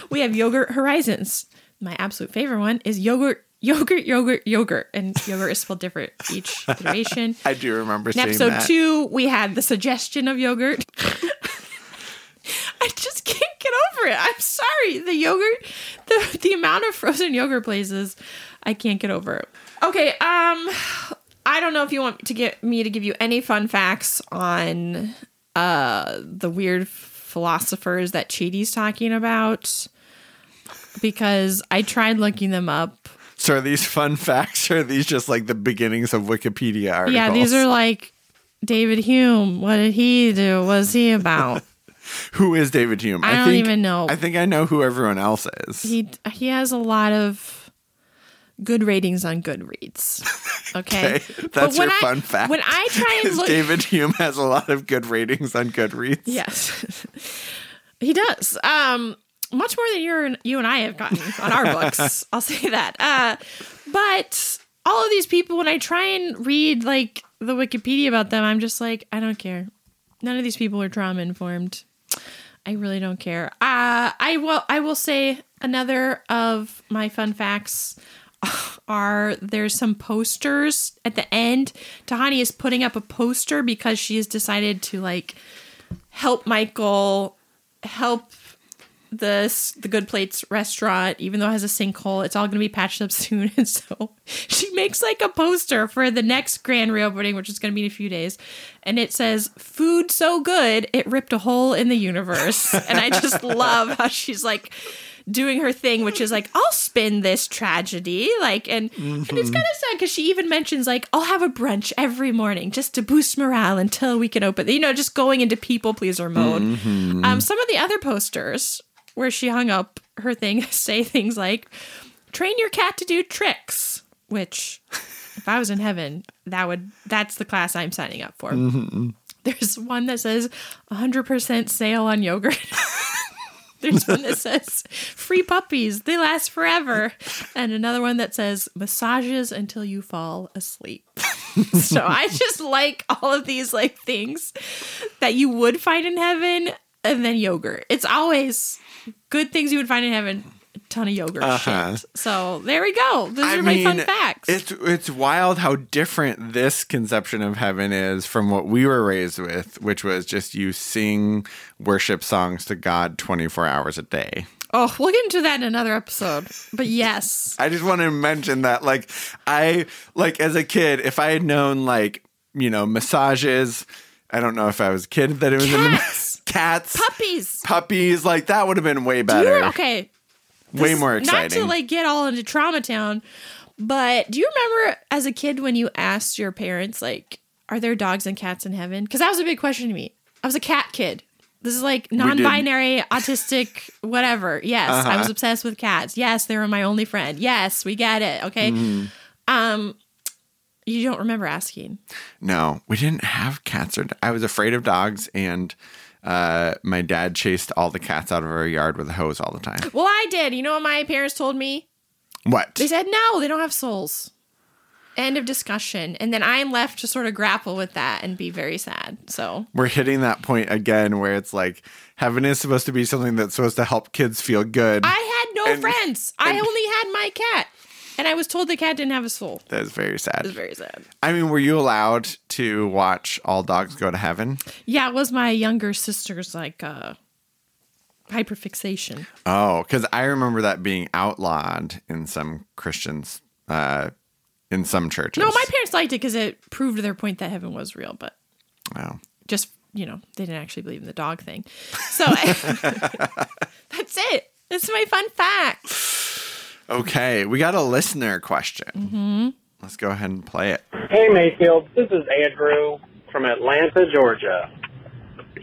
we have Yogurt Horizons. My absolute favorite one is Yogurt, Yogurt, Yogurt, Yogurt. And yogurt is spelled different each iteration. I do remember In episode that. two, we had the suggestion of yogurt. I just can't get over it. I'm sorry. The yogurt, the the amount of frozen yogurt places, I can't get over it. Okay, um, I don't know if you want to get me to give you any fun facts on uh the weird philosophers that Chidi's talking about because I tried looking them up. So are these fun facts or are these just like the beginnings of Wikipedia articles? Yeah, these are like David Hume. What did he do? What was he about? Who is David Hume? I don't think, even know. I think I know who everyone else is. he he has a lot of good ratings on Goodreads. Okay, Okay, that's your I- fun fact. When I try and look, David Hume has a lot of good ratings on Goodreads. yes, he does. Um, much more than you you and I have gotten on our books. I'll say that. Uh, but all of these people, when I try and read like the Wikipedia about them, I'm just like, I don't care. None of these people are trauma informed. I really don't care. Uh, I will. I will say another of my fun facts are there's some posters at the end. Tahani is putting up a poster because she has decided to like help Michael help the the Good Plates restaurant, even though it has a sinkhole, it's all going to be patched up soon. And so she makes like a poster for the next grand reopening, which is going to be in a few days, and it says "Food so good it ripped a hole in the universe." and I just love how she's like doing her thing, which is like, I'll spin this tragedy. Like, and, mm-hmm. and it's mm-hmm. kind of sad because she even mentions, like, I'll have a brunch every morning just to boost morale until we can open, you know, just going into people pleaser mode. Mm-hmm. Um, some of the other posters where she hung up her thing say things like, train your cat to do tricks, which if I was in heaven, that would, that's the class I'm signing up for. Mm-hmm. There's one that says 100% sale on yogurt. There's one that says free puppies, they last forever. And another one that says massages until you fall asleep. so I just like all of these like things that you would find in heaven and then yogurt. It's always good things you would find in heaven A ton of yogurt uh-huh. shit. So there we go. Those I are mean, my fun facts. It's it's wild how different this conception of heaven is from what we were raised with, which was just you sing worship songs to God 24 hours a day. Oh, we'll get into that in another episode. But yes. I just want to mention that like I like as a kid, if I had known like, you know, massages, I don't know if I was a kid that it was cats. in the cats, puppies, puppies. Like that would have been way better. okay, way more exciting. Not to like get all into trauma town, but do you remember as a kid when you asked your parents like, "Are there dogs and cats in heaven?" Because that was a big question to me. I was a cat kid. This is like non-binary, autistic, whatever. Yes, uh-huh. I was obsessed with cats. Yes, they were my only friend. Yes, we get it. Okay. Mm. Um, you don't remember asking? No, we didn't have cats. Or I was afraid of dogs, and uh, my dad chased all the cats out of our yard with a hose all the time. Well, I did. You know what my parents told me? What? They said, no, they don't have souls. End of discussion. And then I am left to sort of grapple with that and be very sad. So we're hitting that point again where it's like heaven is supposed to be something that's supposed to help kids feel good. I had no and, friends. And, I only had my cat. And I was told the cat didn't have a soul. That is very sad. It's very sad. I mean, were you allowed to watch All Dogs Go to Heaven? Yeah, it was my younger sister's like uh hyperfixation. Oh, because I remember that being outlawed in some Christians, uh, in some churches. No, my parents liked it because it proved their point that heaven was real, but oh. just you know, they didn't actually believe in the dog thing. So that's it. That's my fun fact. Okay, we got a listener question. Mm-hmm. Let's go ahead and play it. Hey, Mayfield. This is Andrew from Atlanta, Georgia.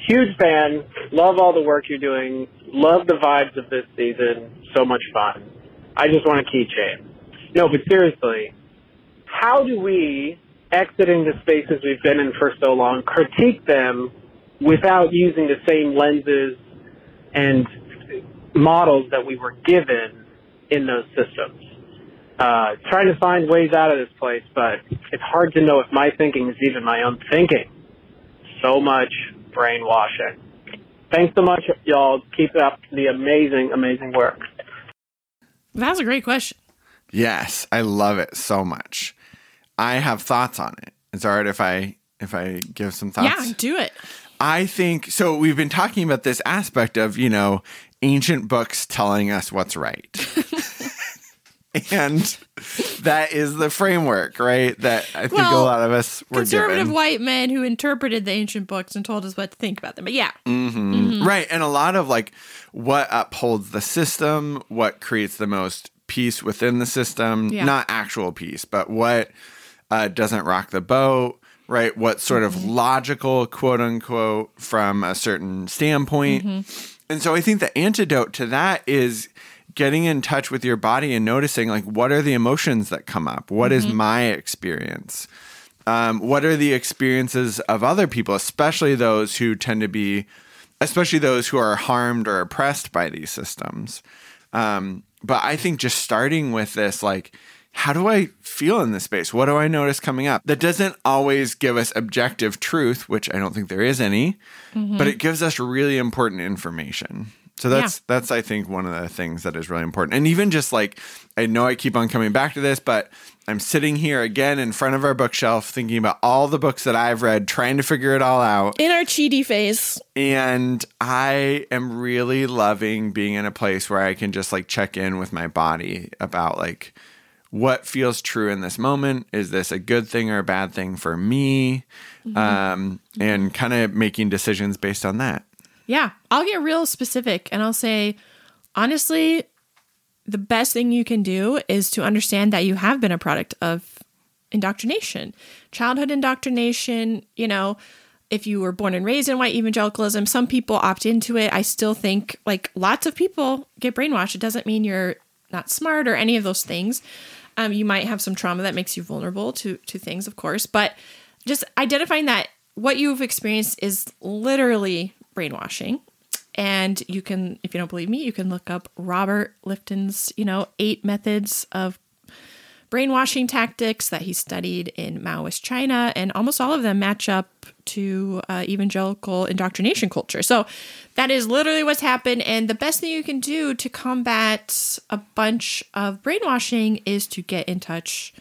Huge fan. Love all the work you're doing. Love the vibes of this season. So much fun. I just want a keychain. No, but seriously, how do we, exiting the spaces we've been in for so long, critique them without using the same lenses and models that we were given in those systems. Uh, trying to find ways out of this place, but it's hard to know if my thinking is even my own thinking. So much brainwashing. Thanks so much, y'all. Keep up the amazing, amazing work. That's a great question. Yes, I love it so much. I have thoughts on it. It's all right if I if I give some thoughts. Yeah, do it. I think so. We've been talking about this aspect of you know ancient books telling us what's right. and that is the framework, right? That I think well, a lot of us were conservative given. white men who interpreted the ancient books and told us what to think about them. But yeah, mm-hmm. Mm-hmm. right, and a lot of like what upholds the system, what creates the most peace within the system, yeah. not actual peace, but what uh, doesn't rock the boat, right? What sort mm-hmm. of logical, quote unquote, from a certain standpoint. And so I think the antidote to that is getting in touch with your body and noticing like what are the emotions that come up? What mm-hmm. is my experience? Um, what are the experiences of other people especially those who tend to be especially those who are harmed or oppressed by these systems? Um, but i think just starting with this like how do I feel in this space? What do I notice coming up? That doesn't always give us objective truth, which I don't think there is any, mm-hmm. but it gives us really important information. So that's Yeah. that's I think one of the things that is really important. And even just like I know I keep on coming back to this, but I'm sitting here again in front of our bookshelf thinking about all the books that I've read, trying to figure it all out. In our Chidi phase. And I am really loving being in a place where I can just like check in with my body about like what feels true in this moment. Is this a good thing or a bad thing for me? Um, and kind of making decisions based on that. Yeah, I'll get real specific and I'll say, honestly, the best thing you can do is to understand that you have been a product of indoctrination, childhood indoctrination. You know, if you were born and raised in white evangelicalism, some people opt into it. I still think like lots of people get brainwashed. It doesn't mean you're not smart or any of those things. Um, you might have some trauma that makes you vulnerable to to things, of course, but just identifying that what you've experienced is literally brainwashing. And you can, if you don't believe me, you can look up Robert Lifton's, you know, eight methods of brainwashing tactics that he studied in Maoist China, and almost all of them match up to uh, evangelical indoctrination culture. So that is literally what's happened. And the best thing you can do to combat a bunch of brainwashing is to get in touch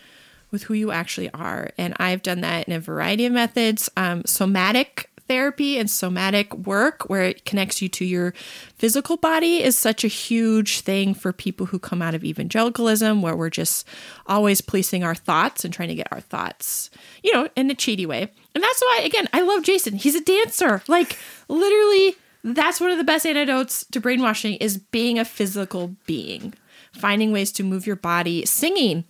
with who you actually are. And I've done that in a variety of methods. Um, somatic therapy and somatic work, where it connects you to your physical body, is such a huge thing for people who come out of evangelicalism, where we're just always policing our thoughts and trying to get our thoughts, you know, in a Chidi way. And that's why, again, I love Jason. He's a dancer. Like, literally, that's one of the best antidotes to brainwashing is being a physical being, finding ways to move your body, singing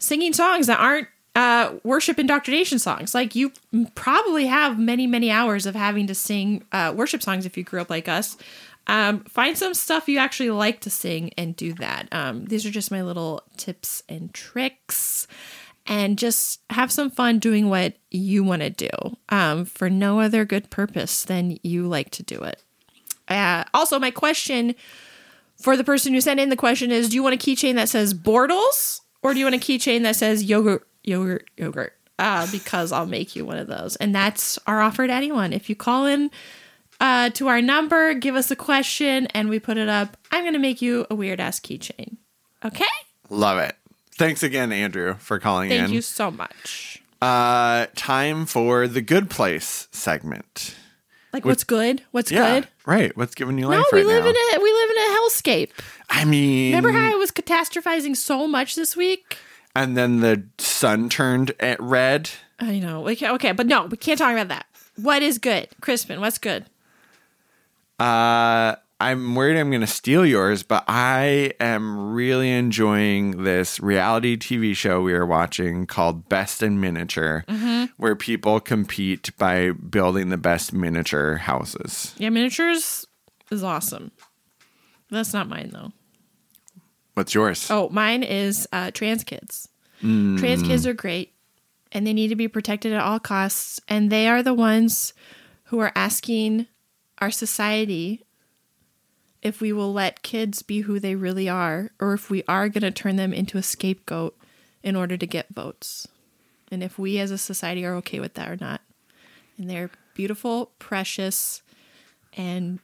singing songs that aren't uh, worship indoctrination songs. Like you probably have many, many hours of having to sing uh, worship songs if you grew up like us. Um, find some stuff you actually like to sing and do that. Um, these are just my little tips and tricks. And just have some fun doing what you want to do um, for no other good purpose than you like to do it. Uh, also, my question for the person who sent in the question is do you want a keychain that says Bortles or do you want a keychain that says yogurt, yogurt, yogurt? Uh, because I'll make you one of those. And that's our offer to anyone. If you call in uh, to our number, give us a question, and we put it up, I'm going to make you a weird ass keychain. Okay? Love it. Thanks again, Andrew, for calling Thank in. Thank you so much. Uh, time for the good place segment. Like, what's good? What's Yeah, good? right. What's giving you life No, right we live now? in a we live in a hellscape. I mean, Remember how I was catastrophizing so much this week? And then the sun turned red. I know. We can, okay, but no, we can't talk about that. What is good, Krispin? What's good? Uh, I'm worried I'm going to steal yours, but I am really enjoying this reality TV show we are watching called Best in Miniature, Mm-hmm. where people compete by building the best miniature houses. Yeah, miniatures is awesome. That's not mine though. What's yours? Oh, mine is uh, trans kids. Trans kids are great, and they need to be protected at all costs. And they are the ones who are asking our society if we will let kids be who they really are, or if we are going to turn them into a scapegoat in order to get votes. And if we as a society are okay with that or not. And they're beautiful, precious, and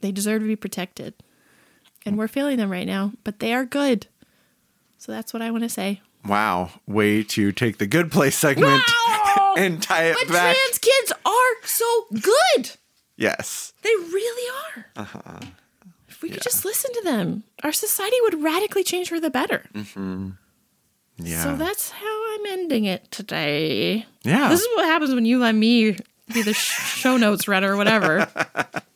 they deserve to be protected. And we're failing them right now, but they are good. So that's what I want to say. Wow, way to take the good place segment Wow! and tie it But back. trans kids are so good. yes. They really are. Uh-huh. If we could just listen to them, our society would radically change for the better. Yeah. So that's how I'm ending it today. yeah. This is what happens when you let me be the show notes reader or whatever.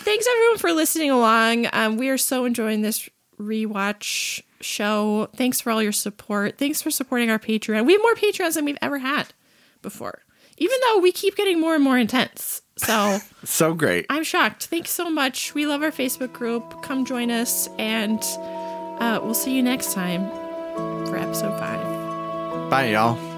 thanks everyone for listening along. Um, we are so enjoying this rewatch show. Thanks for all your support. Thanks for supporting our Patreon. We have more Patreons than we've ever had before, even though we keep getting more and more intense. So so great. I'm shocked. Thanks so much. We love our Facebook group. Come join us, and uh, we'll see you next time for episode five. Bye, y'all.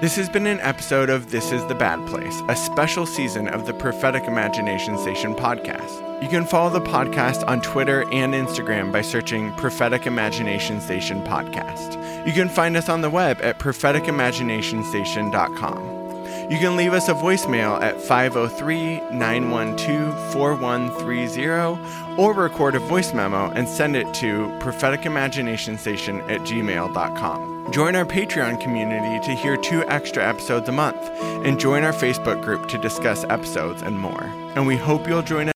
This has been an episode of This is the Bad Place, a special season of the Prophetic Imagination Station podcast. You can follow the podcast on Twitter and Instagram by searching Prophetic Imagination Station Podcast. You can find us on the web at propheticimaginationstation.com. You can leave us a voicemail at 503 912 4130 or record a voice memo and send it to propheticimaginationstation at gmail.com. Join our Patreon community to hear two extra episodes a month and join our Facebook group to discuss episodes and more. And we hope you'll join us.